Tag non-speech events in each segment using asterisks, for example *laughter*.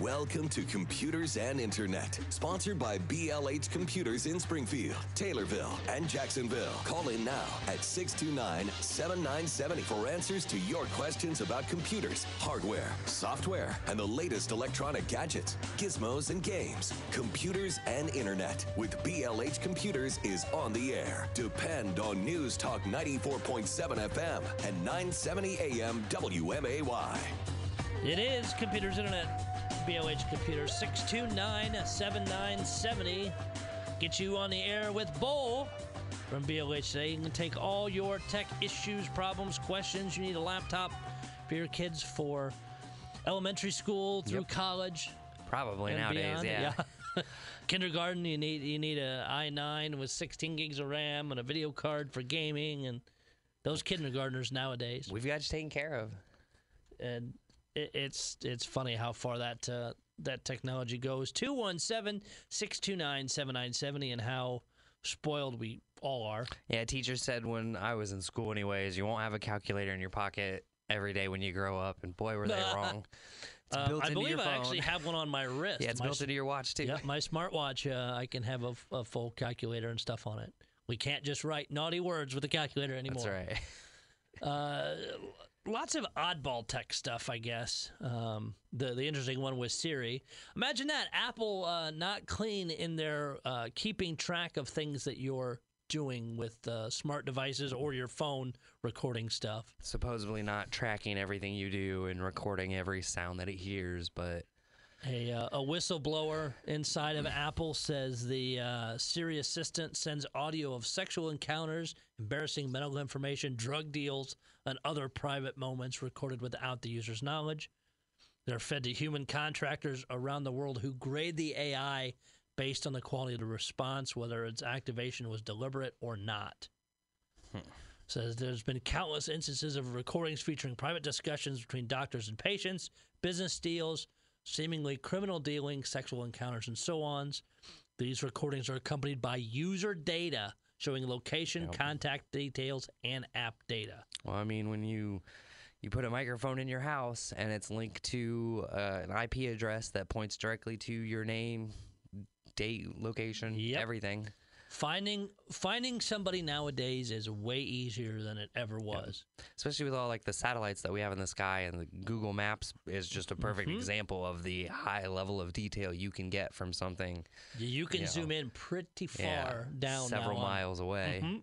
Welcome to Computers and Internet, sponsored by BLH Computers in Springfield, Taylorville, and Jacksonville. Call in now at 629 7970 for answers to your questions about computers, hardware, software, and the latest electronic gadgets, gizmos, and games. Computers and Internet with BLH Computers is on the air. Depend on News Talk 94.7 FM and 970 AM WMAY. It is Computers Internet. BLH Computer 629 7970. Get you on the air with Bull from BLH today. You can take all your tech issues, problems, questions. You need a laptop for your kids for elementary school through Yep. college. Probably nowadays, beyond. yeah. *laughs* Kindergarten, you need you need a i9 with 16 gigs of RAM and a video card for gaming and those kindergartners nowadays. We've got you taken care of. and it, it's it's funny how far that uh, that technology goes. 217-629-7970 and how spoiled we all are. Yeah, teacher said when I was in school, anyways, you won't have a calculator in your pocket every day when you grow up. And boy, were they *laughs* wrong. It's Um, built I believe I actually have one on my *laughs* wrist. yeah, it's my, built into your watch too. yeah, my smartwatch. Uh, I can have a full calculator and stuff on it. We can't just write naughty words with a calculator anymore. That's right. Uh, *laughs* lots of oddball tech stuff, I guess. Um, the the interesting one was Siri. Imagine that Apple uh, not clean in their uh, keeping track of things that you're doing with uh, smart devices or your phone recording stuff. Supposedly not tracking everything you do and recording every sound that it hears, but A, uh, a whistleblower inside of Apple says the uh, Siri assistant sends audio of sexual encounters, embarrassing medical information, drug deals, and other private moments recorded without the user's knowledge. They're fed to human contractors around the world who grade the AI based on the quality of the response, whether its activation was deliberate or not. Hmm. Says there's been countless instances of recordings featuring private discussions between doctors and patients, business deals, seemingly criminal dealings, sexual encounters, and so on. These recordings are accompanied by user data showing location, Yep. contact details, and app data. Well, I mean, when you you put a microphone in your house and it's linked to uh, an IP address that points directly to your name, date, location, Yep. everything. Finding finding somebody nowadays is way easier than it ever was. especially with all like the satellites that we have in the sky and the google maps is just a perfect Mhm. example of the high level of detail you can get from something You can Yeah. zoom in pretty far yeah, down several now on- miles away Mhm.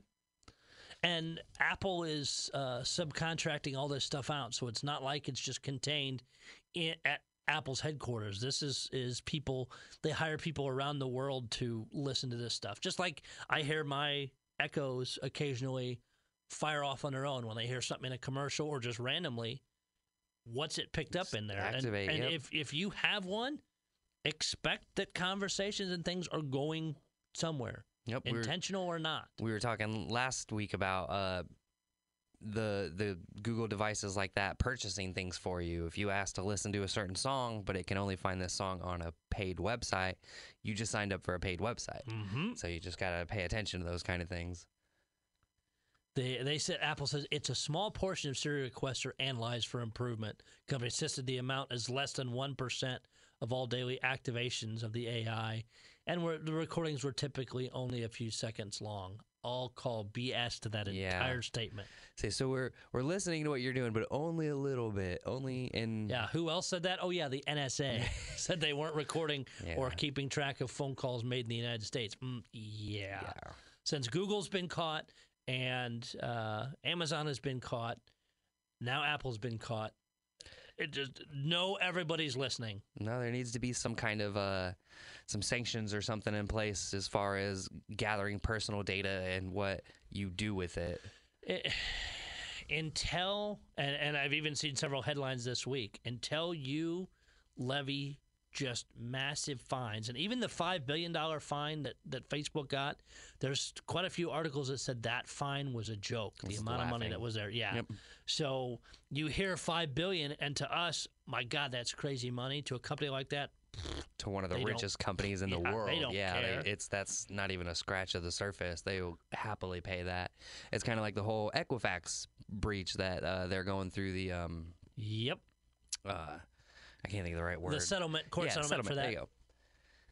And Apple is uh, subcontracting all this stuff out, so it's not like it's just contained in, at Apple's headquarters. This is is people they hire people around the world to listen to this stuff. Just like I hear my Echoes occasionally fire off on their own when they hear something in a commercial or just randomly. What's it picked up in there? And- activate, and yep. if if you have one, expect that conversations and things are going somewhere, yep intentional or not. we were talking last week about uh the the google devices like that purchasing things for you if you ask to listen to a certain song but it can only find this song on a paid website you just signed up for a paid website Mm-hmm. so you just got to pay attention to those kind of things They they said Apple says it's a small portion of Siri requests are analyzed for improvement. Company insisted the amount is less than one percent of all daily activations of the AI, and were, the recordings were typically only a few seconds long. All call BS to that Yeah. entire statement. Say, so we're we're listening to what you're doing, but only a little bit, only in Yeah, who else said that? Oh yeah, the NSA *laughs* said they weren't recording or keeping track of phone calls made in the United States. Mm, yeah. Yeah. since Google's been caught and uh, Amazon has been caught, now Apple's been caught. It just know everybody's listening. No, there needs to be some kind of uh, some sanctions or something in place as far as gathering personal data and what you do with it. Eh, it, until and, and I've even seen several headlines this week. Until you levy just massive fines, and even the five billion dollar fine that that Facebook got, there's quite a few articles that said that fine was a joke. The amount of money that was there, yeah. Yep. So you hear five billion, and to us, my God, that's crazy money. To a company like that, To one of the They richest companies in the Yeah, they world, yeah, care. it's that's not even a scratch of the surface. They will happily pay that. It's kind of like the whole Equifax breach that uh, they're going through the um, yep. uh, I can't think of the right word. the settlement court yeah, settlement, for There that. you go.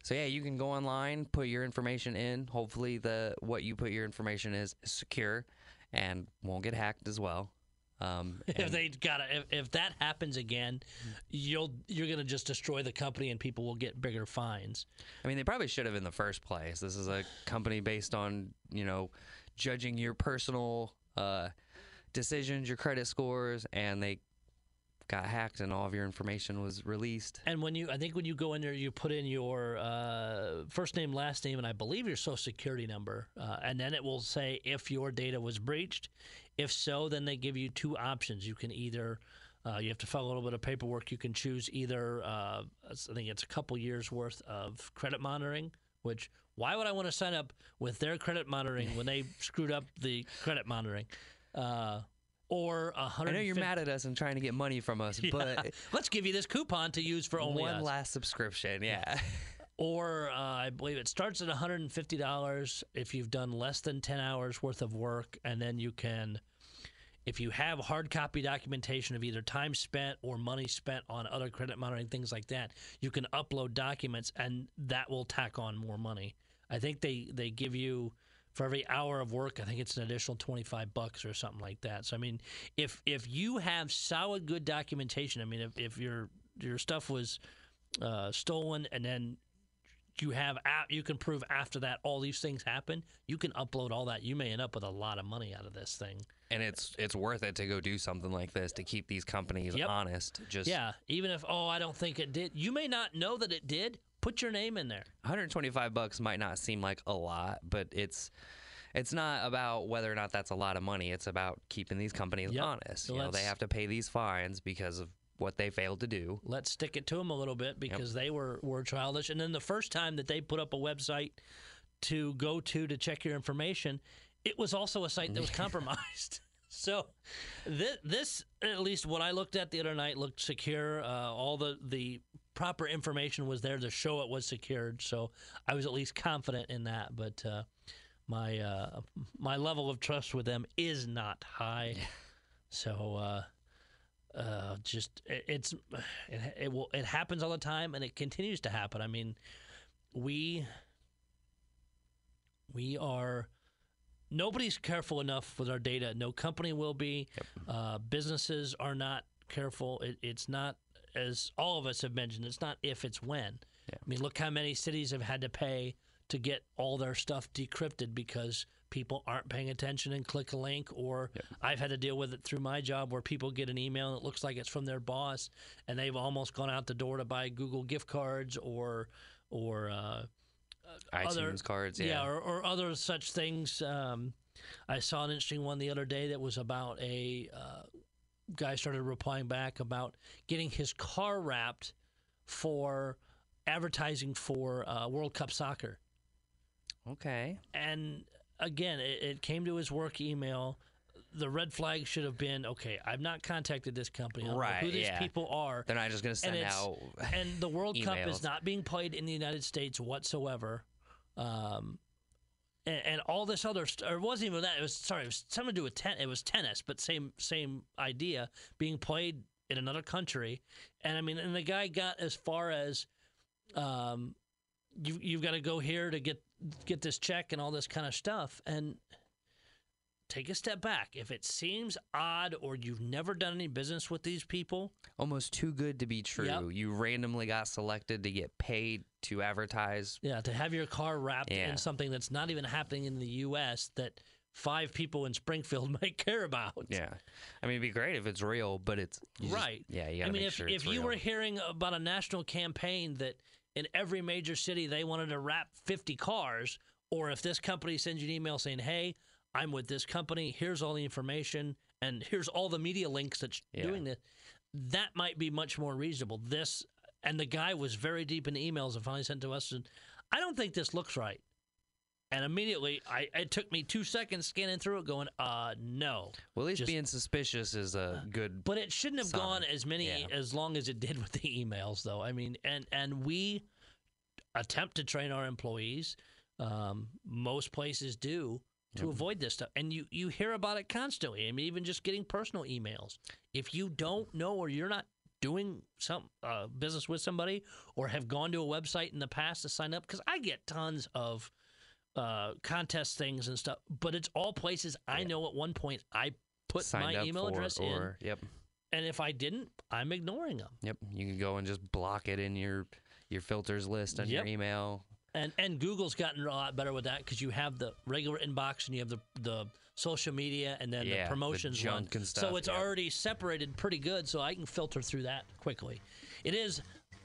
So yeah, you can go online, put your information in. Hopefully, the what you put your information is secure and won't get hacked as well. Um, *laughs* If they got to if, if that happens again, you'll you're gonna just destroy the company and people will get bigger fines. I mean, they probably should have in the first place. This is a company based on you know judging your personal uh, decisions, your credit scores, and they got hacked and all of your information was released. And when you, I think when you go in there, you put in your uh, first name, last name, and I believe your social security number, uh, and then it will say if your data was breached. If so, then they give you two options. You can either uh, you have to fill a little bit of paperwork. You can choose either uh, I think it's a couple years worth of credit monitoring. Which why would I want to sign up with their credit monitoring when they screwed up the credit monitoring? Or a I hundred. know you're mad at us and trying to get money from us, *laughs* but Let's give you this coupon to use for only one us. last subscription, yeah. *laughs* or uh, I believe it starts at $150 if you've done less than 10 hours worth of work, and then you can, if you have hard copy documentation of either time spent or money spent on other credit monitoring things like that, you can upload documents, and that will tack on more money. I think they they give you for every hour of work, I think it's an additional 25 bucks or something like that. So I mean, if if you have solid good documentation, I mean if, if your your stuff was uh, stolen and then you have you can prove after that all these things happen you can upload all that you may end up with a lot of money out of this thing and it's it's worth it to go do something like this to keep these companies Yep. honest. Just yeah even if oh i don't think it did you may not know that it did put your name in there 125 bucks might not seem like a lot, but it's it's not about whether or not that's a lot of money. It's about keeping these companies Yep. honest. So you know, they have to pay these fines because of what they failed to do. let's stick it to them a little bit because they were were childish and then the first time that they put up a website to go to to check your information it was also a site that was *laughs* compromised *laughs* so this, this at least what i looked at the other night looked secure uh, all the the proper information was there to show it was secured so i was at least confident in that but uh, my uh, my level of trust with them is not high so uh, uh, just it, it's it, it will it happens all the time and it continues to happen. I mean, we we are nobody's careful enough with our data. No company will be. Uh, businesses are not careful. It, it's not as all of us have mentioned. It's not if it's when. I mean, look how many cities have had to pay to get all their stuff decrypted because people aren't paying attention and click a link or I've had to deal with it through my job where people get an email and it looks like it's from their boss and they've almost gone out the door to buy Google gift cards or or uh, iTunes other- cards, yeah. or, or other such things. Um, I saw an interesting one the other day that was about a uh, guy started replying back about getting his car wrapped for advertising for uh, World Cup soccer. okay. And again, it, it came to his work email. The red flag should have been okay. I've not contacted this company. I don't know Right, who these yeah. people are They're not just going to send it's out and the World Cup is not being played in the United States whatsoever. Um, and, and all this other st- or it wasn't even that. It was sorry, it was something to do with ten. It was tennis, but same same idea being played in another country. And I mean, and the guy got as far as, um, you you've got to go here to get get this check and all this kind of stuff and. Take a step back. If it seems odd or you've never done any business with these people, almost too good to be true. Yep. You randomly got selected to get paid to advertise. Yeah, to have your car wrapped Yeah. in something that's not even happening in the U.S. that five people in Springfield *laughs* might care about. Yeah. I mean, it'd be great if it's real, but it's you just- Right. yeah, you I mean, make if, sure if you real. were hearing about a national campaign that in every major city they wanted to wrap 50 cars, or if this company sends you an email saying, hey, I'm with this company, here's all the information, and here's all the media links that's Yeah. doing this, that might be much more reasonable. This, and the guy was very deep in emails and finally sent to us, and I don't think this looks right. And immediately, I it took me two seconds scanning through it, going, uh, no. well, at least just- being suspicious is a good. But it shouldn't have Sign. gone as many Yeah. as long as it did with the emails, though. I mean, and and we attempt to train our employees. Um, most places do to avoid this stuff, and you you hear about it constantly. I mean, even just getting personal emails. If you don't know or you're not doing some uh, business with somebody or have gone to a website in the past to sign up? Because I get tons of uh, contest things and stuff, but it's all places I know at one point I put Signed my email for, address or, Yep. in, and if I didn't, I'm ignoring them. Yep. You can go and just block it in your your filters list on Yep. your email. And and Google's gotten a lot better with that because you have the regular inbox and you have the the social media and then Yeah, the the promotions one. junk and so it's yeah. already separated pretty good, so I can filter through that quickly. It is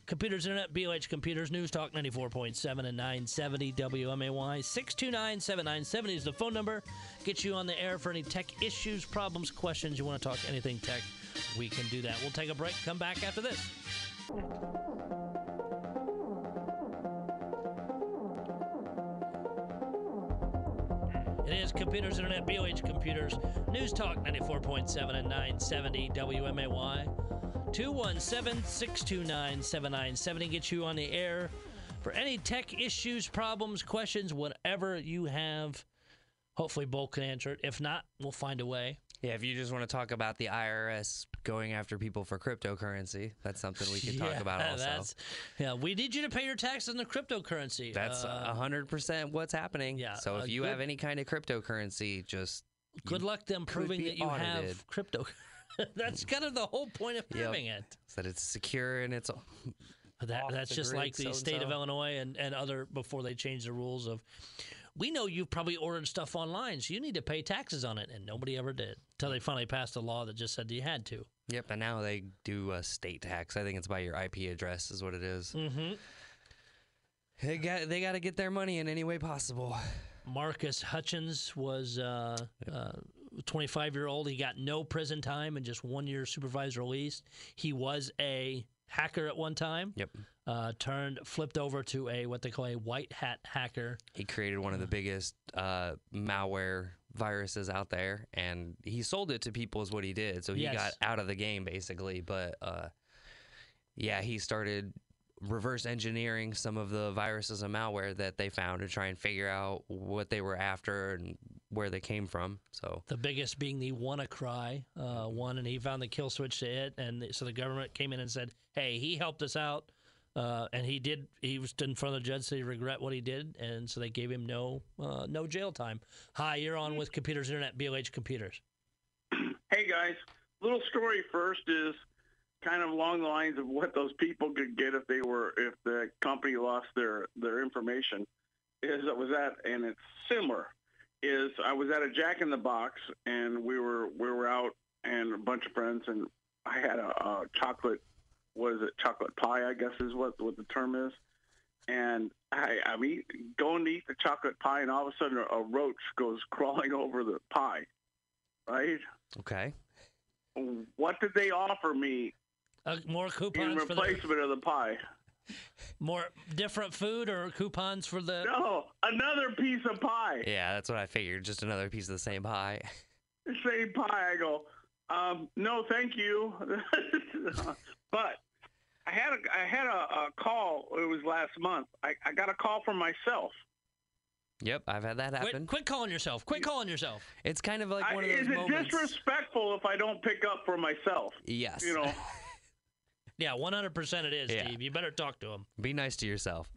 Computers Internet, BLH Computers, News Talk 94.7 and 970 WMAY. 629 7970 is the phone number. Get you on the air for any tech issues, problems, questions. You want to talk anything tech, we can do that. We'll take a break, come back after this. Computers Internet, BLH Computers, News Talk 94.7 and 970 WMAY. 217 629 7970 gets you on the air for any tech issues, problems, questions, whatever you have. Hopefully, Bolt can answer it. If not, we'll find a way. Yeah, if you just want to talk about the IRS going after people for cryptocurrency, that's something we could talk Yeah, about also. That's, yeah, we need you to pay your taxes on the cryptocurrency. That's Uh, a hundred percent what's happening. yeah, So uh, if you good- have any kind of cryptocurrency, just good luck them proving that you audited. have crypto. *laughs* That's kind of the whole point of Yep. having it. that it's secure and it's That, that's just like the state of so-and-so. Illinois and, and other before they changed the rules of. We know you've probably ordered stuff online, so you need to pay taxes on it, and nobody ever did until they finally passed a law that just said you had to. Yep, and now they do a state tax. I think it's by your IP address is what it is. Mm-hmm. They got they got to get their money in any way possible. Marcus Hutchins was uh, uh, 25 year old. He got no prison time and just one year supervised release. He was a hacker at one time. Yep. Uh, turned flipped over to a what they call a white hat hacker. He created one of the biggest uh, malware viruses out there, and he sold it to people. Is what he did. So he Yes. got out of the game basically. But uh, yeah, he started reverse engineering some of the viruses and malware that they found to try and figure out what they were after and where they came from. So The biggest being the WannaCry uh, one, and he found the kill switch to it, and so the government came in and said, "Hey, he helped us out." Uh, and he did. He was in front of the judge, said he regret what he did, and so they gave him no uh, no jail time. Hi, you're on with Computers Internet, BLH Computers. Hey guys, little story first is kind of along the lines of what those people could get if they were if the company lost their their information. Is I was at and it's similar. Is I was at a Jack in the Box and we were we were out and a bunch of friends and I had a, a chocolate what is it chocolate pie I guess is what what the term is. And I, I'm eat, going to eat the chocolate pie, and all of a sudden a, a roach goes *laughs* crawling over the pie, right? okay, what did they offer me Uh, more in coupons for the, replacement of the pie? more different food or coupons for the. No, another piece of pie. yeah, that's what I figured. Just another piece of the same pie. Same pie. I go, um, no, thank you. *laughs* but I had a I had a, a call. It was last month. I, I got a call from myself. Yep, I've had that happen. Quit, quit calling yourself. Quit calling yourself. It's kind of like I, one of those is it moments. disrespectful if I don't pick up for myself? yes. You know. *laughs* Yeah, 100% it is, Yeah. Steve. You better talk to him. Be nice to yourself.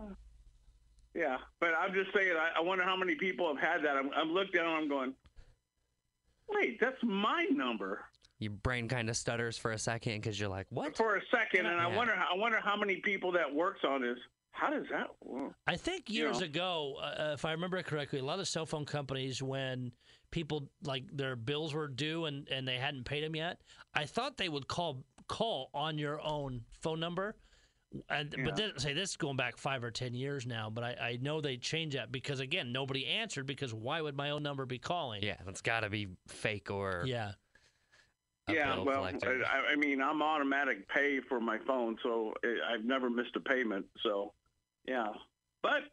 Yeah, but I'm just saying. I, I wonder how many people have had that. I'm, I'm looking down. I'm going. Wait, that's my number. Your brain kind of stutters for a second because you're like, "What?" for a second, and I wonder, I wonder how many people that works on this. How does that? work? I think You years know. ago, uh, if I remember correctly, a lot of cell phone companies, when people like their bills were due and, and they hadn't paid them yet, I thought they would call call on your own phone number. And Yeah. but then, say this is going back five or ten years now, but I, I know they changed that because again nobody answered because why would my own number be calling? Yeah, it's got to be fake or yeah. Yeah, well. I, I mean, I'm automatic pay for my phone, so I- I've never missed a payment. So, yeah, but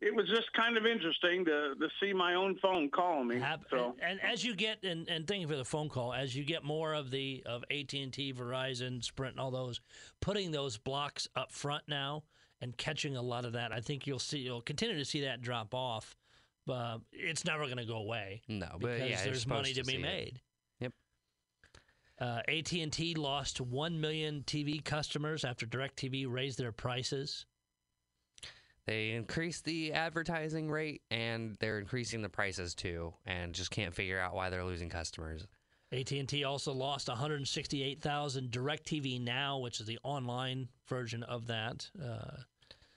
it was just kind of interesting to to see my own phone calling me. So, and, and as you get and, and thank you for the phone call as you get more of the of AT&T, Verizon, Sprint and all those putting those blocks up front now and catching a lot of that I think you'll see you'll continue to see that drop off but it's never going to go away no, but because yeah, there's money supposed to, be made. it. Uh, AT&T lost 1 million TV customers after DirecTV raised their prices. They increased the advertising rate and they're increasing the prices too, and just can't figure out why they're losing customers. AT&T also lost 168,000 DirecTV Now, which is the online version of that. Uh,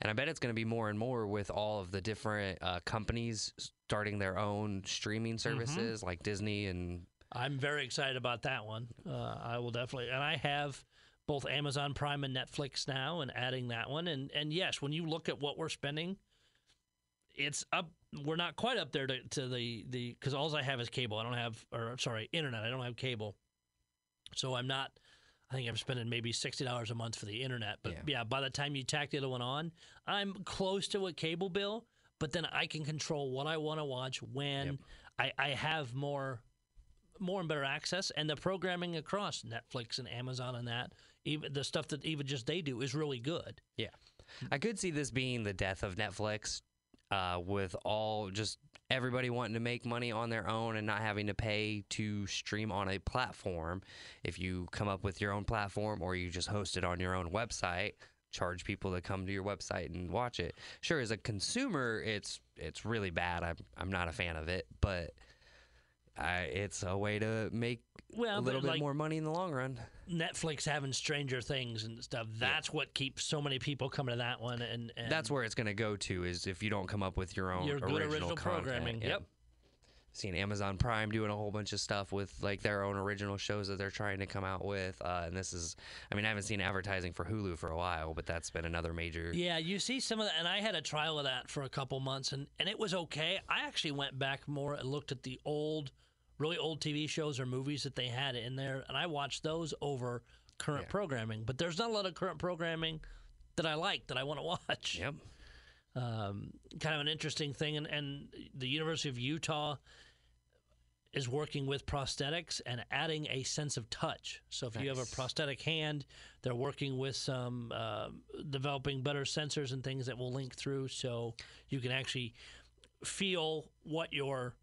And I bet it's going to be more and more with all of the different uh, companies starting their own streaming services like Disney and I'm very excited about that one. Uh, I will definitely, and I have both Amazon Prime and Netflix now, and adding that one. And and yes, when you look at what we're spending, it's up. We're not quite up there to, to the the because all I have is cable. I don't have, or sorry, internet. I don't have cable, so I'm not. I think I'm spending maybe sixty dollars a month for the internet. But Yeah. yeah. by the time you tack the other one on, I'm close to a cable bill. But then I can control what I want to watch when Yep. I, I have more more and better access, and the programming across Netflix and Amazon and that, even the stuff that even just they do is really good. Yeah. I could see this being the death of Netflix uh, with all just everybody wanting to make money on their own and not having to pay to stream on a platform. If you come up with your own platform or you just host it on your own website, charge people to come to your website and watch it. Sure, as a consumer, it's it's really bad. I'm I'm not a fan of it, but I, it's a way to make Well, a little bit like- more money in the long run. Netflix having Stranger Things and stuff. That's what keeps so many people coming to that one, and, and That's where it's going to go to is if you don't come up with your own Your good original, original programming. Yep. Seen Amazon Prime doing a whole bunch of stuff with like their own original shows that they're trying to come out with, uh, and this is, I mean, I haven't seen advertising for Hulu for a while, but that's been another major. Yeah, you see some of that, and I had a trial of that for a couple months, and, and it was okay. I actually went back more and looked at the old, really old TV shows or movies that they had in there, and I watched those over current Yeah. programming. But there's not a lot of current programming that I like that I want to watch. *laughs* Yep. um, kind of an interesting thing. And, and the University of Utah is working with prosthetics and adding a sense of touch. So if you have a prosthetic hand, they're working with some uh, developing better sensors and things that will link through, so you can actually feel what you're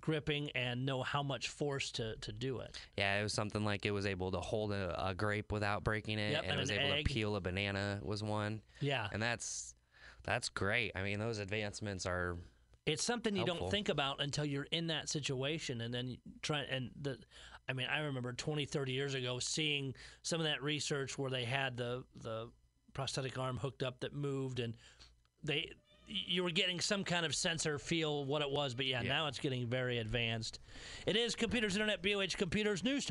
gripping and know how much force to, to do it. Yeah, it was something like it was able to hold a, a grape without breaking it, Yep, and and it was an able egg. to peel a banana was one, Yeah, and that's that's great. I mean, those advancements are It's something you helpful. don't think about until you're in that situation and then try and the I mean I remember 20 30 years ago seeing some of that research where they had the the prosthetic arm hooked up that moved and they you were getting some kind of sensor feel what it was but yeah, Yeah. now it's getting very advanced. It is Computers Internet BLH Computers News.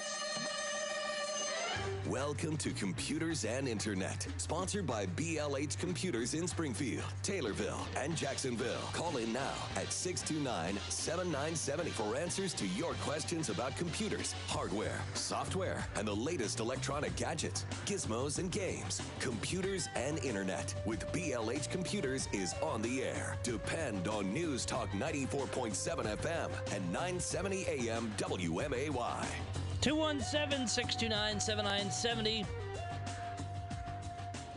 Welcome to Computers and Internet, sponsored by BLH Computers in Springfield, Taylorville, and Jacksonville. Call in now at 629 7970 for answers to your questions about computers, hardware, software, and the latest electronic gadgets, gizmos, and games. Computers and Internet with BLH Computers is on the air. Depend on News Talk 94.7 FM and 970 AM WMAY. 217-629-7970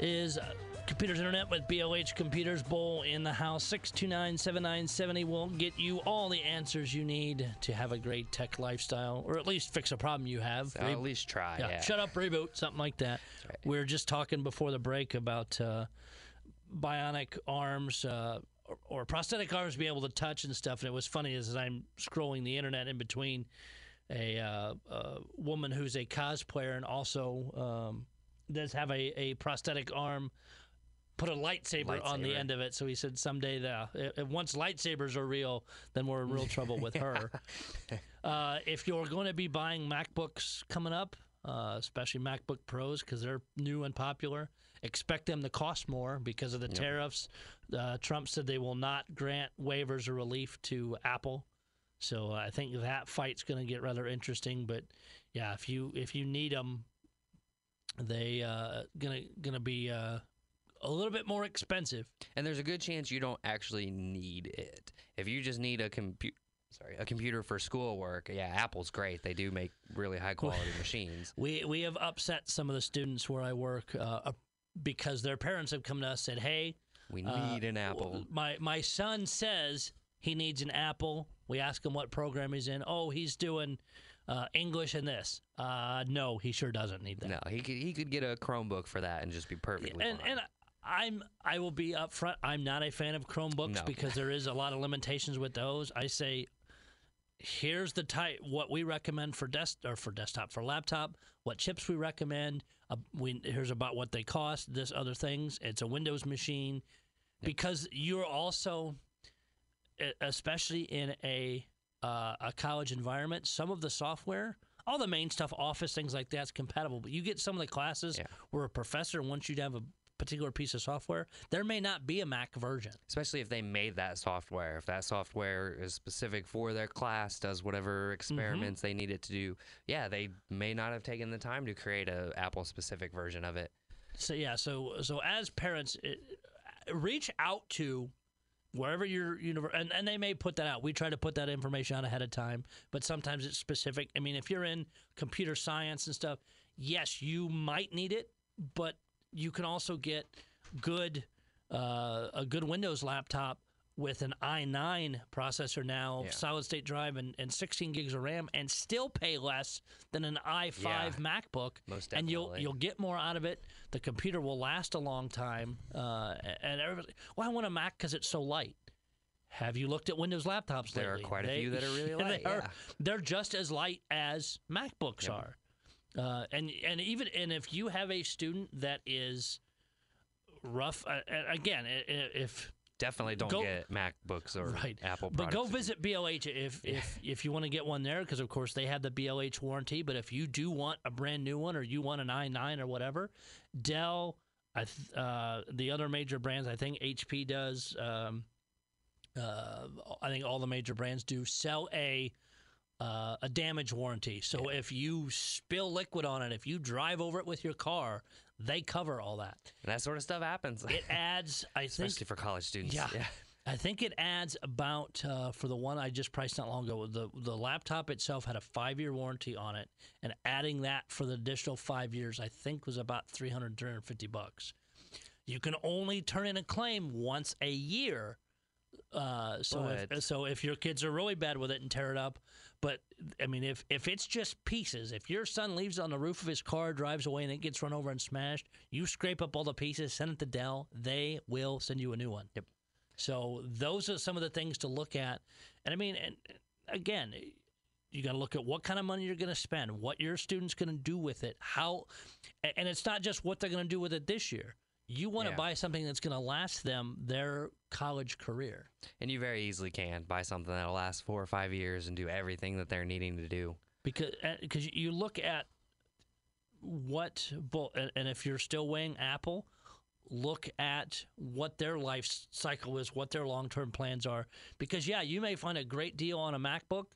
is uh, Computers Internet with BLH Computers Bowl in the house. 629-7970 will get you all the answers you need to have a great tech lifestyle, or at least fix a problem you have. Re- at least try. yeah, Yeah, shut up, reboot, something like that. right. We were just talking before the break about uh, bionic arms uh, or, or prosthetic arms being able to touch and stuff. And it was funny as I'm scrolling the internet in between a, uh, a woman who's a cosplayer and also um, does have a, a prosthetic arm. Put a lightsaber, on the end of it, so he said someday the if- if once lightsabers are real, then we're in real trouble with her. *laughs* Uh, if you're going to be buying MacBooks coming up, uh, especially MacBook Pros, because they're new and popular, expect them to cost more because of the tariffs. Uh, Trump said they will not grant waivers or relief to Apple. So I think that fight's going to get rather interesting. But yeah, if you if you need them, they uh, gonna gonna be uh, a little bit more expensive. And there's a good chance you don't actually need it. If you just need a computer, sorry, a computer for schoolwork, yeah, Apple's great. They do make really high quality machines. *laughs* We we have upset some of the students where I work uh, uh, because their parents have come to us and said, "Hey, We uh, need an Apple. My my son says he needs an Apple. We ask him what program he's in. Oh, he's doing uh, English and this. Uh, no, he sure doesn't need that. No, he could he could get a Chromebook for that and just be perfectly and fine. and I'm I will be upfront. I'm not a fan of Chromebooks No. because there is a lot of limitations with those. I say, here's the type what we recommend for desk or for desktop for laptop. What chips we recommend. Uh, we here's about what they cost. This other things. It's a Windows machine because you're also, especially in a uh, a college environment, some of the software. All the main stuff, Office, things like that's compatible. But you get some of the classes Yeah. where a professor wants you to have a particular piece of software, there may not be a Mac version. Especially if they made that software. If that software is specific for their class, does whatever experiments they need it to do. Yeah, they may not have taken the time to create a Apple specific version of it. So yeah, so so as parents, it, reach out to wherever your univer and, and they may put that out. We try to put that information out ahead of time, but sometimes it's specific. I mean, if you're in computer science and stuff, yes, you might need it, but you can also get good uh, a good Windows laptop with an i9 processor now, Yeah. solid state drive, and, and 16 gigs of RAM, and still pay less than an i5 Yeah. MacBook. Most and you'll you'll get more out of it. The computer will last a long time. Uh, and everybody, well, I want a Mac because it's so light. Have you looked at Windows laptops There are lately? quite a few that are really *laughs* light, They are, yeah. They're just as light as MacBooks are. Uh, and and even and if you have a student that is rough, uh, again, if Definitely don't Go- get MacBooks or right, Apple but go visit BLH if *laughs* if if you want to get one there because of course they have the BLH warranty. But if you do want a brand new one or you want an i9 or whatever, Dell, th- uh, the other major brands, I think HP does. Um, uh, I think all the major brands do sell a uh, a damage warranty. So if you spill liquid on it, if you drive over it with your car, they cover all that. And that sort of stuff happens. It *laughs* adds, I think, Especially for college students. yeah. I think it adds about uh, for the one I just priced not long ago. The the laptop itself had a five year warranty on it, and adding that for the additional five years, I think was about 300, 350 bucks. You can only turn in a claim once a year. Uh, so if, so if your kids are really bad with it and tear it up, but I mean if if it's just pieces, if your son leaves it on the roof of his car, drives away, and it gets run over and smashed, you scrape up all the pieces, send it to Dell, they will send you a new one. Yep. So those are some of the things to look at. And I mean, and again, you got to look at what kind of money you're going to spend, what your student's going to do with it, how, and it's not just what they're going to do with it this year. You want to Yeah. buy something that's going to last them their college career. And you very easily can buy something that'll last four or five years and do everything that they're needing to do. because uh, because you look at what and if you're still weighing Apple, look at what their life cycle is, what their long term plans are. Because yeah, you may find a great deal on a MacBook,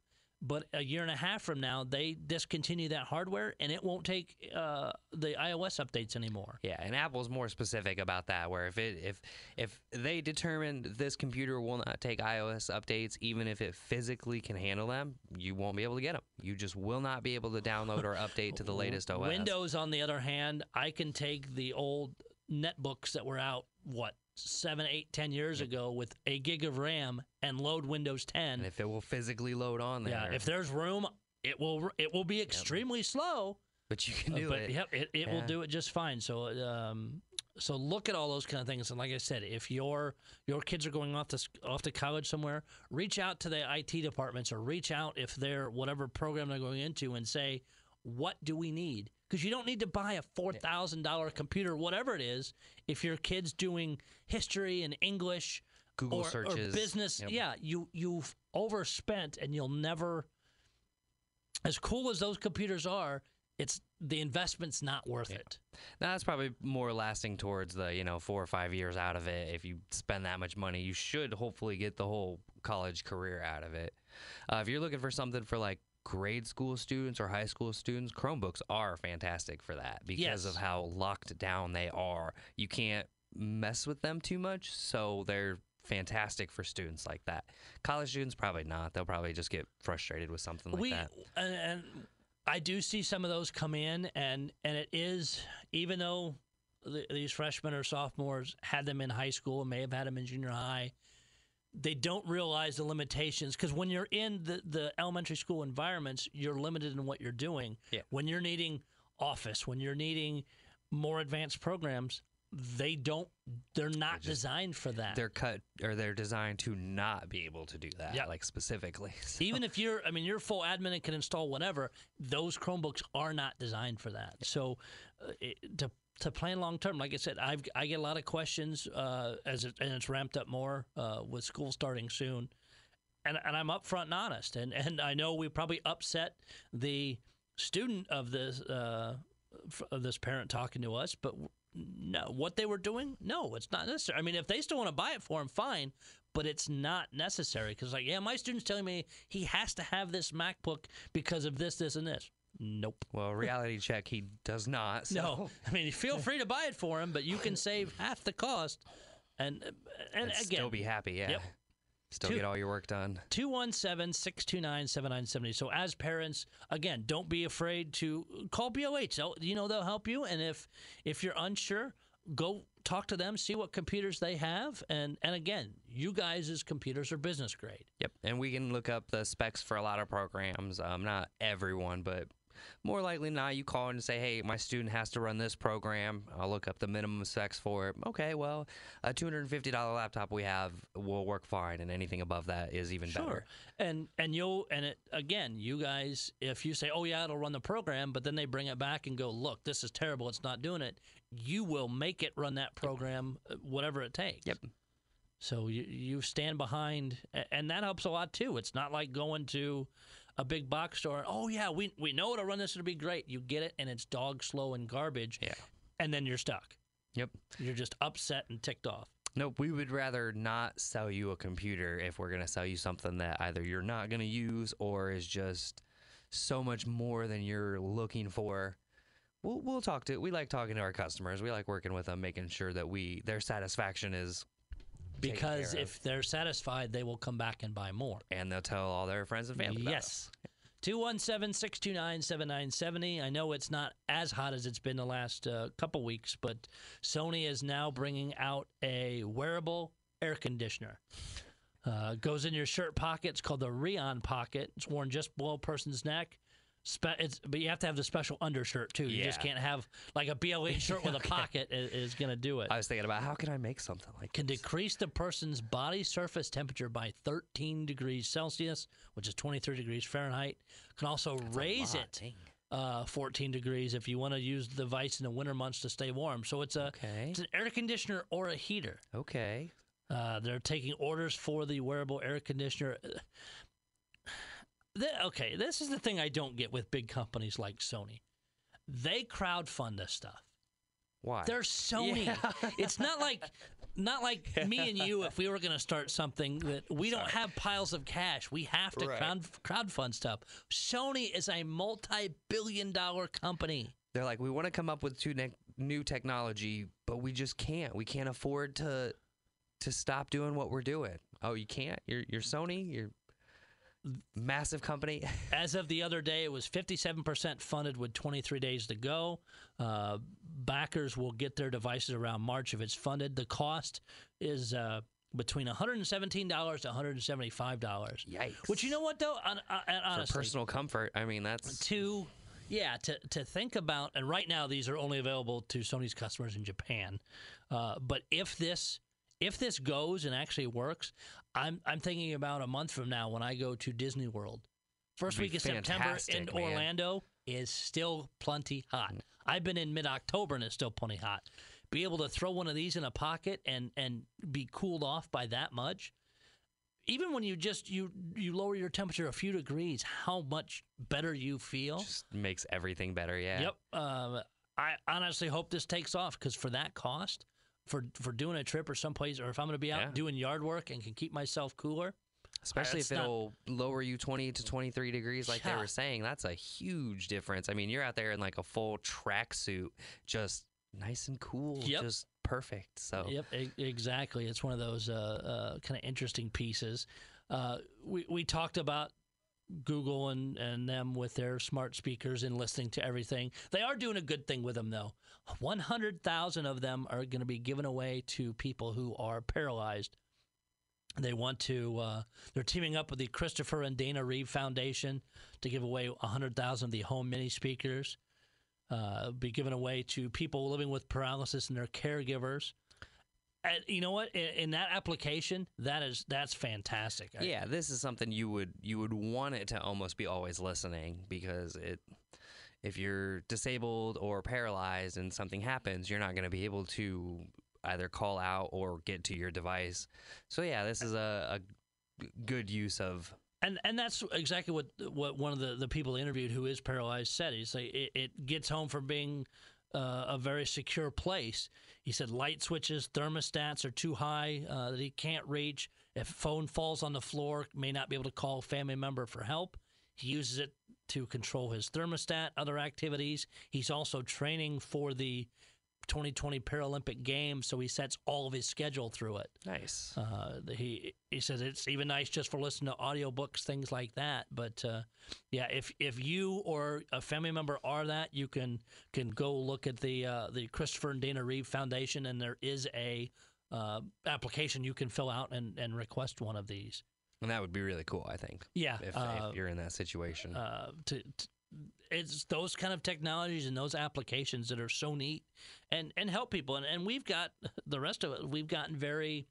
but a year and a half from now they discontinue that hardware and it won't take uh, the iOS updates anymore. Yeah, and Apple's more specific about that. Where if it if if they determine this computer will not take iOS updates, even if it physically can handle them, you won't be able to get them. You just will not be able to download or update to the *laughs* latest OS. Windows, on the other hand, I can take the old netbooks that were out what seven, eight, ten years ago with a gig of RAM and load Windows 10. and if it will physically load on there, yeah, if there's room, it will it will be extremely slow, but you can uh, do but it. yep, it, it will do it just fine. So um, so look at all those kind of things. And like I said, if your your kids are going off to off to college somewhere, reach out to the IT departments or reach out if they're whatever program they're going into and say, what do we need? Because you don't need to buy a four thousand dollar computer, whatever it is, if your kid's doing history and English. Google or, or searches. business. Yep. Yeah, you you've overspent and you'll never. As cool as those computers are, it's the investment's not worth it. Now, that's probably more lasting towards the you know four or five years out of it. If you spend that much money, you should hopefully get the whole college career out of it. Uh, if you're looking for something for like grade school students or high school students, Chromebooks are fantastic for that because Yes. of how locked down they are. You can't mess with them too much, so they're fantastic for students like that. College students probably not. They'll probably just get frustrated with something like we that. and, and I do see some of those come in, and and it is even though th- these freshmen or sophomores had them in high school, may have had them in junior high. They don't realize the limitations because when you're in the, the elementary school environments, you're limited in what you're doing. Yeah. When you're needing office, when you're needing more advanced programs, they don't. They're not just- designed for that. They're cut or they're designed to not be able to do that, Yeah. like specifically. *laughs* So- Even if you're, I mean, you're full admin and can install whatever. Those Chromebooks are not designed for that. So, uh, it, to to plan long term, like I said, I've I get a lot of questions uh, as it, and it's ramped up more uh, with school starting soon, and and I'm upfront and honest, and and I know we probably upset the student of this uh, of this parent talking to us, but. No, what they were doing? No, it's not necessary. I mean, if they still want to buy it for him, fine, but it's not necessary because, like, yeah, my student's telling me he has to have this MacBook because of this, this, and this. Nope. well, *laughs* reality check, he does not. So. No. I mean, feel free to buy it for him, but you can save *laughs* half the cost. And and And again, still be happy, yeah. Yep. Still Two- get all your work done. 217 629 7970. So, as parents, again, don't be afraid to call BLH. You know, they'll help you. And if if you're unsure, go talk to them, see what computers they have. And, and again, you guys' computers are business grade. Yep, and we can look up the specs for a lot of programs. Um, not everyone, but more likely than not. You call in and say, "Hey, my student has to run this program." I'll look up the minimum specs for it. Okay, well, a two hundred and fifty dollar laptop we have will work fine, and anything above that is even better. And and you'll and it again, you guys, if you say, "Oh yeah, it'll run the program," but then they bring it back and go, "Look, this is terrible. It's not doing it." You will make it run that program, uh, whatever it takes. Yep. So you you stand behind, and that helps a lot too. It's not like going to a big box store. Oh yeah, we we know it'll run this. It'll be great. You get it, and it's dog slow and garbage. Yeah. And then you're stuck. Yep. You're just upset and ticked off. Nope, we would rather not sell you a computer if we're going to sell you something that either you're not going to use or is just so much more than you're looking for. We'll, we'll talk to we like talking to our customers. We like working with them making sure that we their satisfaction is Because if they're satisfied, they will come back and buy more. and they'll tell all their friends and family. Yes. 217 629 7970. I know it's not as hot as it's been the last uh, couple weeks, but Sony is now bringing out a wearable air conditioner. Uh, goes in your shirt pocket. It's called the Reon Pocket. It's worn just below a person's neck. Spe- it's, but you have to have the special undershirt too. You just can't have like a BLH *laughs* shirt with a pocket is, is going to do it. I was thinking about how can I make something like can this? decrease the person's body surface temperature by 13 degrees Celsius, which is 23 degrees Fahrenheit. Can also raise it uh, 14 degrees if you want to use the device in the winter months to stay warm. So it's a Okay. it's an air conditioner or a heater. Okay. Uh, they're taking orders for the wearable air conditioner. Th- okay, this is the thing I don't get with big companies like Sony. They crowdfund this stuff. Why? They're Sony. Yeah. It's not like not like *laughs* me and you if we were going to start something that we don't have piles of cash. We have to Right. crowd crowdfund stuff. Sony is a multi-billion dollar company. They're like, we want to come up with two ne- new technology, but we just can't. We can't afford to to stop doing what we're doing. Oh, you can't. You're you're Sony. You're massive company. *laughs* As of the other day, it was 57% funded with 23 days to go. Uh, backers will get their devices around March if it's funded. The cost is uh, between $117 to $175. Yikes. Which you know what though, Hon- uh, for honestly, personal comfort. I mean, that's to yeah to to think about and right now these are only available to Sony's customers in Japan uh, but if this if this goes and actually works I'm I'm thinking about a month from now when I go to Disney World first week of September in man. Orlando is still plenty hot I've been in mid October and it's still plenty hot be able to throw one of these in a pocket and and be cooled off by that much even when you just you you lower your temperature a few degrees, how much better you feel. just makes everything better. Yeah. Yep. Um, I honestly hope this takes off because for that cost, for for doing a trip or someplace, or if I'm going to be out Yeah. doing yard work and can keep myself cooler, Especially if it'll lower you 20 to 23 degrees, like they were saying. That's a huge difference. I mean, you're out there in like a full tracksuit, just nice and cool, Yep. just perfect. So, Yep, e- exactly. It's one of those uh, uh, kind of interesting pieces. Uh, we we talked about Google and, and them with their smart speakers and listening to everything. They are doing a good thing with them, though. 100,000 of them are going to be given away to people who are paralyzed They want to. Uh, they're teaming up with the Christopher and Dana Reeve Foundation to give away 100,000 of the home mini speakers. Uh, be given away to people living with paralysis and their caregivers. And you know what? In, in that application, that is that's fantastic. Yeah, this is something you would you would want it to almost be always listening because it if you're disabled or paralyzed and something happens, you're not going to be able to either call out or get to your device. So yeah, this is a, a good use of And and that's exactly what what one of the, the people interviewed who is paralyzed said. He's like it, it gets home from being uh, a very secure place. He said light switches, thermostats are too high uh, that he can't reach. If phone falls on the floor, may not be able to call family member for help. He uses it to control his thermostat, other activities. He's also training for the 2020 Paralympic Games, so he sets all of his schedule through it. nice. Uh, he he says it's even nice just for listening to audiobooks, things like that. But uh, yeah, if if you or a family member are that, you can can go look at the uh, the Christopher and Dana Reeve Foundation, and there is a uh, application you can fill out and, and request one of these. And that would be really cool, I think, Yeah, if, uh, if you're in that situation. uh, to, to it's those kind of technologies and those applications that are so neat and and help people and, and we've got *laughs* the rest of it we've gotten very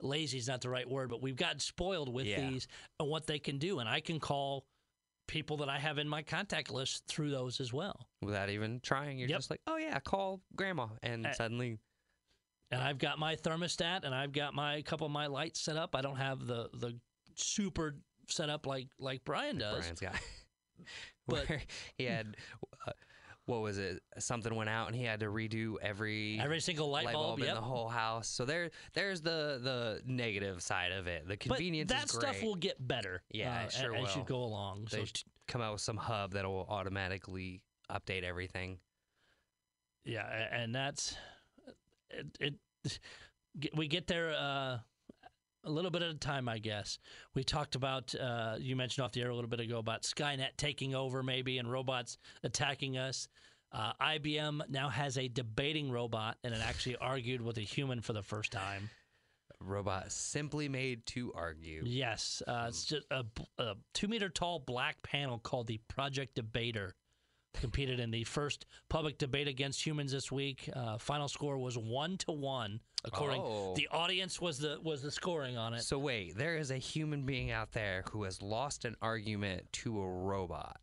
lazy is not the right word but we've gotten spoiled with Yeah. these and what they can do and i can call people that i have in my contact list through those as well Without even trying, you're Yep. just like, oh yeah, call grandma, and Uh, suddenly and i've got my thermostat and i've got my couple of my lights set up i don't have the the super set up like like brian does Brian's got. *laughs* But- where *laughs* he had, uh, what was it? Something went out, and he had to redo every every single light, bulb, in yep. the whole house. So there, there's the the negative side of it. The but convenience that is great. stuff will get better Yeah, uh, it sure as you go along They so sh- come out with some hub that'll automatically update everything. Yeah, and that's it. it we get there uh, a little bit at a time, I guess. We talked about uh, you mentioned off the air a little bit ago about Skynet taking over, maybe, and robots attacking us. Uh, IBM now has a debating robot, and it actually *sighs* argued with a human for the first time. Robot simply made to argue. Yes, uh, it's just a, a two meter tall black panel called the Project Debater. Competed in the first public debate against humans this week. Uh, final score was one to one. According, Oh. the audience was the was the scoring on it. So wait, there is a human being out there who has lost an argument to a robot.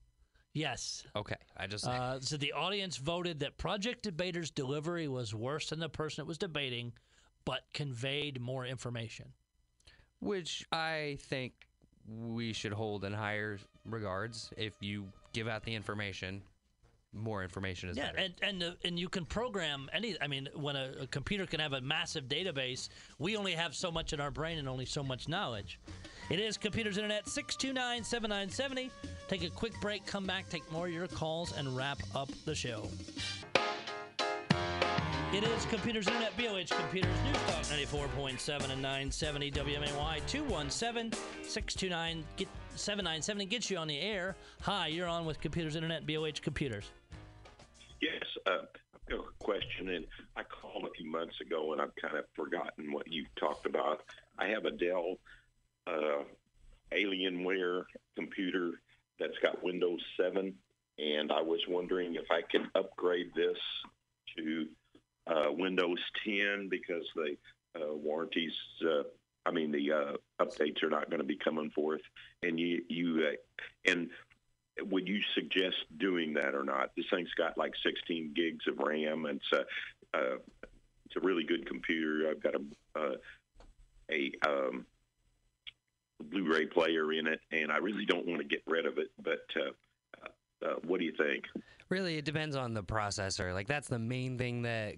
yes. Okay, I just Uh, so the audience voted that Project Debater's delivery was worse than the person it was debating, but conveyed more information. which I think we should hold in higher regards. If you give out the information, more information is Yeah, better. and and uh, and you can program any. I mean, when a, a computer can have a massive database, we only have so much in our brain and only so much knowledge. It is Computers Internet 629 7970. Take a quick break, come back, take more of your calls, and wrap up the show. It is Computers Internet, BLH Computers, News Talk 94.7 and 970 WMAY 217 629 797 gets you on the air. Hi, you're on with Computers Internet, BLH Computers. Yes, uh, I've got a question, and I called a few months ago, and I've kind of forgotten what you talked about. I have a Dell uh, Alienware computer that's got Windows 7, and I was wondering if I could upgrade this to uh, Windows 10 because the uh, warranties, uh, I mean, the uh, updates are not going to be coming forth, and you, you, uh, and would you suggest doing that or not? This thing's got like 16 gigs of RAM, and it's a uh, it's a really good computer. I've got a uh, a um, Blu-ray player in it, and I really don't want to get rid of it. But uh, uh, what do you think? Really, it depends on the processor. Like that's the main thing that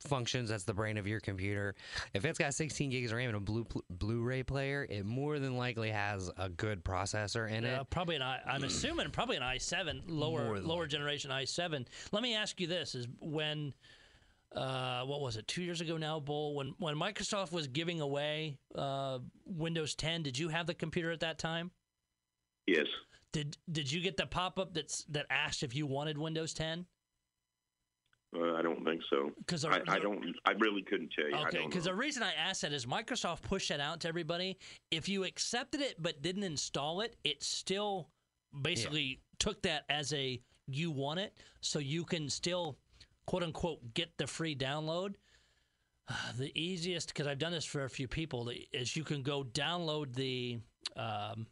functions. That's the brain of your computer. If it's got 16 gigs of RAM and a blue Blu-ray player, it more than likely has a good processor in Uh, it. probably an i. I'm assuming probably an i7, lower lower likely. generation i7. Let me ask you this: Is when, uh, what was it? Two years ago now, Bull. When when Microsoft was giving away uh, Windows 10, did you have the computer at that time? Yes, Did did you get the pop up that's that asked if you wanted Windows 10? Uh, I don't think so. Because I, I don't. I really couldn't tell you. I Okay, don't because the reason I asked that is Microsoft pushed that out to everybody. If you accepted it but didn't install it, it still basically took that as a you want it, so you can still quote unquote get the free download. *sighs* The easiest, because I've done this for a few people, is you can go download the um,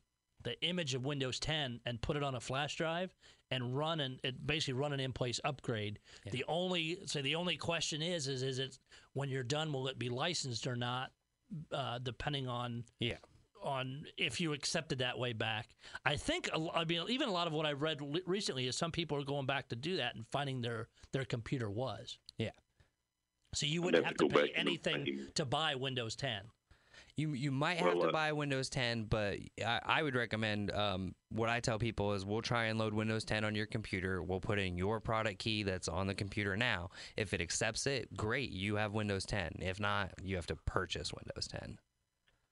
the image of Windows 10 and put it on a flash drive and run and it basically run an in-place upgrade. The only so the only question is is is it when you're done will it be licensed or not, uh, depending on Yeah. on if you accepted that way back. I think a l- I mean even a lot of what I've read li- recently is some people are going back to do that and finding their their computer was. Yeah. So you I'd wouldn't have have to to pay back and look anything to buy Windows 10. You you might have Well, to buy Windows 10, but I, I would recommend. Um, what I tell people is we'll try and load Windows 10 on your computer. We'll put in your product key that's on the computer now. If it accepts it, great, you have Windows 10. If not, you have to purchase Windows 10.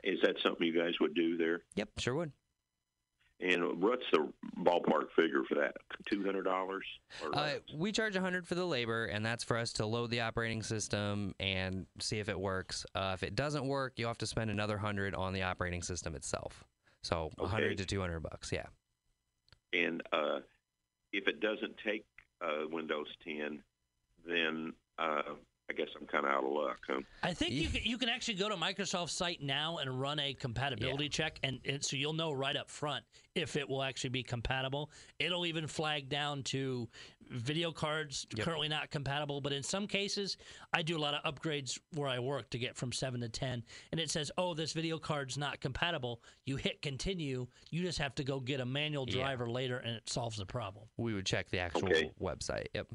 Is that something you guys would do there? Yep, sure would. And what's the ballpark figure for that? Two hundred dollars? Uh, we charge a 100 for the labor, and that's for us to load the operating system and see if it works. Uh, if it doesn't work, you'll have to spend another 100 on the operating system itself. So 100 Okay. to 200 bucks. Yeah. and uh, if it doesn't take uh, Windows 10, then uh, I guess I'm kind of out of luck. Huh? I think you can, you can actually go to Microsoft's site now and run a compatibility check, and, and so you'll know right up front if it will actually be compatible. It'll even flag down to video cards Yep. currently not compatible, but in some cases, I do a lot of upgrades where I work to get from seven to ten, and it says, "Oh, this video card's not compatible." You hit continue. You just have to go get a manual Yeah. driver later, and it solves the problem. We would check the actual Okay. website. Yep.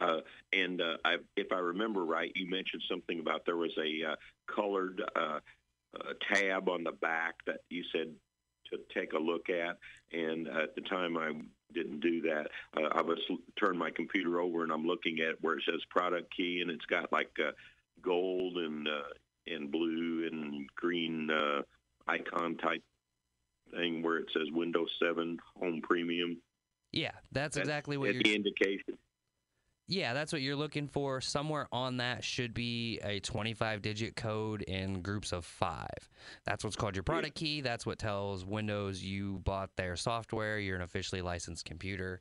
Uh, and uh, I, if I remember right, you mentioned something about there was a uh, colored uh, uh, tab on the back that you said to take a look at. And at the time, I didn't do that. Uh, I was turned my computer over and I'm looking at where it says product key, and it's got like uh, gold and uh, and blue and green uh, icon type thing where it says Windows 7 Home Premium. Yeah, that's That's exactly what At you're. the indication. Yeah, that's what you're looking for. Somewhere on that should be a 25 digit code in groups of five. That's what's called your product key. That's what tells Windows you bought their software. You're an officially licensed computer.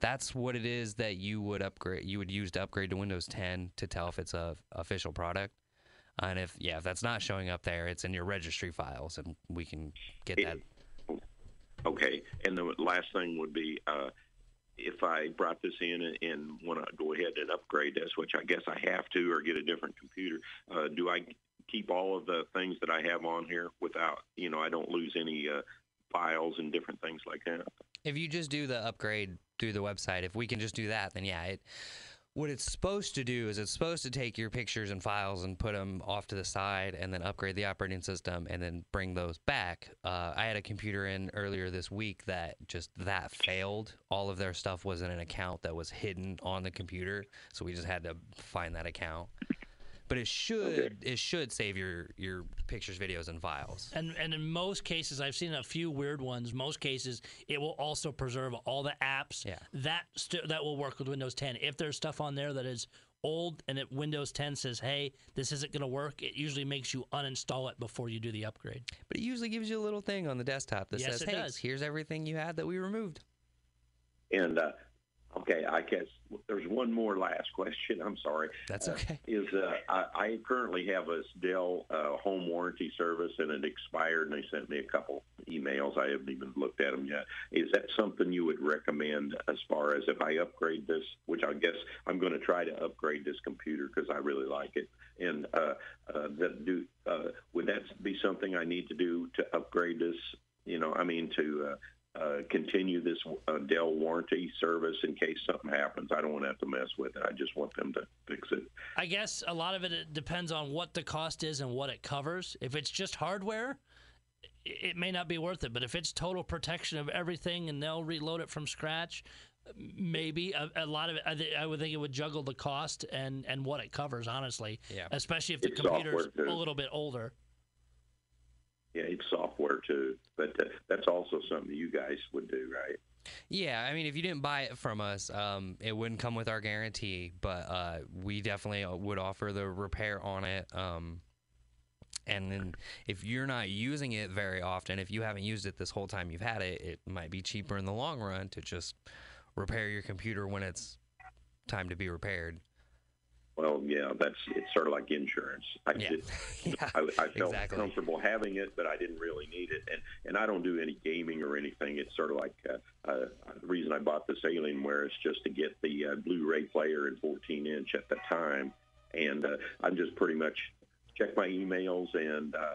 That's what it is that you would upgrade. You would use to upgrade to Windows 10 to tell if it's a official product. And if yeah, if that's not showing up there, it's in your registry files, and we can get that. Okay, and the last thing would be uh, if I brought this in and, and want to go ahead and upgrade this, which I guess I have to, or get a different computer. Uh, do I keep all of the things that I have on here without, you know, I don't lose any uh, files and different things like that? If you just do the upgrade through the website, if we can just do that, then yeah, it. What it's supposed to do is it's supposed to take your pictures and files and put them off to the side, and then upgrade the operating system, and then bring those back. Uh, I had a computer in earlier this week that just that failed. All of their stuff was in an account that was hidden on the computer, so we just had to find that account. But it should it should save your your pictures, videos, and files. And and in most cases, I've seen a few weird ones. Most cases, it will also preserve all the apps Yeah. that st- that will work with Windows 10. If there's stuff on there that is old and it Windows 10 says, "Hey, this isn't going to work," it usually makes you uninstall it before you do the upgrade. But it usually gives you a little thing on the desktop that Yes, says, "Hey, does. here's everything you had that we removed." And uh, okay, I guess there's one more last question. I'm sorry. That's Uh, okay. is uh, I, I currently have a Dell uh, home warranty service, and it expired, and they sent me a couple emails. I haven't even looked at them yet. Is that something you would recommend as far as if I upgrade this, which I guess I'm going to try to upgrade this computer because I really like it, and uh, uh, that do uh, would that be something I need to do to upgrade this? You know, I mean to. Uh, continue this uh, Dell warranty service in case something happens. I don't want to have to mess with it. I just want them to fix it. I guess a lot of it it depends on what the cost is and what it covers. If it's just hardware, it may not be worth it. But if it's total protection of everything and they'll reload it from scratch, maybe a, a lot of it. I, thi- I would think it would juggle the cost and and what it covers. Honestly, Yeah. especially if the It's computer's a little bit older. Software too, but uh, that's also something you guys would do, right? Yeah, I mean, if you didn't buy it from us, um, it wouldn't come with our guarantee, but uh, we definitely uh, would offer the repair on it. Um, and then if you're not using it very often, if you haven't used it this whole time you've had it, it might be cheaper in the long run to just repair your computer when it's time to be repaired. Well, yeah, that's it's sort of like insurance. I Yeah. did, *laughs* Yeah, I, I felt exactly. comfortable having it, but I didn't really need it. And and I don't do any gaming or anything. It's sort of like uh, uh, the reason I bought this Alienware is just to get the uh, Blu-ray player in 14 inch at the time, and uh, I'm just pretty much check my emails and uh,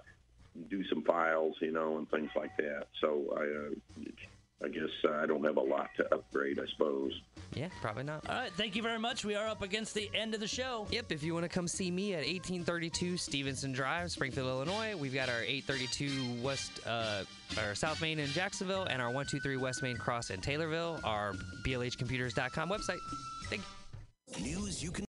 do some files, you know, and things like that. So I. Uh, I guess uh, I don't have a lot to upgrade, I suppose. Yeah, probably not. All right, thank you very much. We are up against the end of the show. Yep, if you want to come see me at 1832 Stevenson Drive, Springfield, Illinois, we've got our 832 West, uh, or South Main in Jacksonville, and our 123 West Main Cross in Taylorville. Our BLHcomputers.com website. Thank you. News you can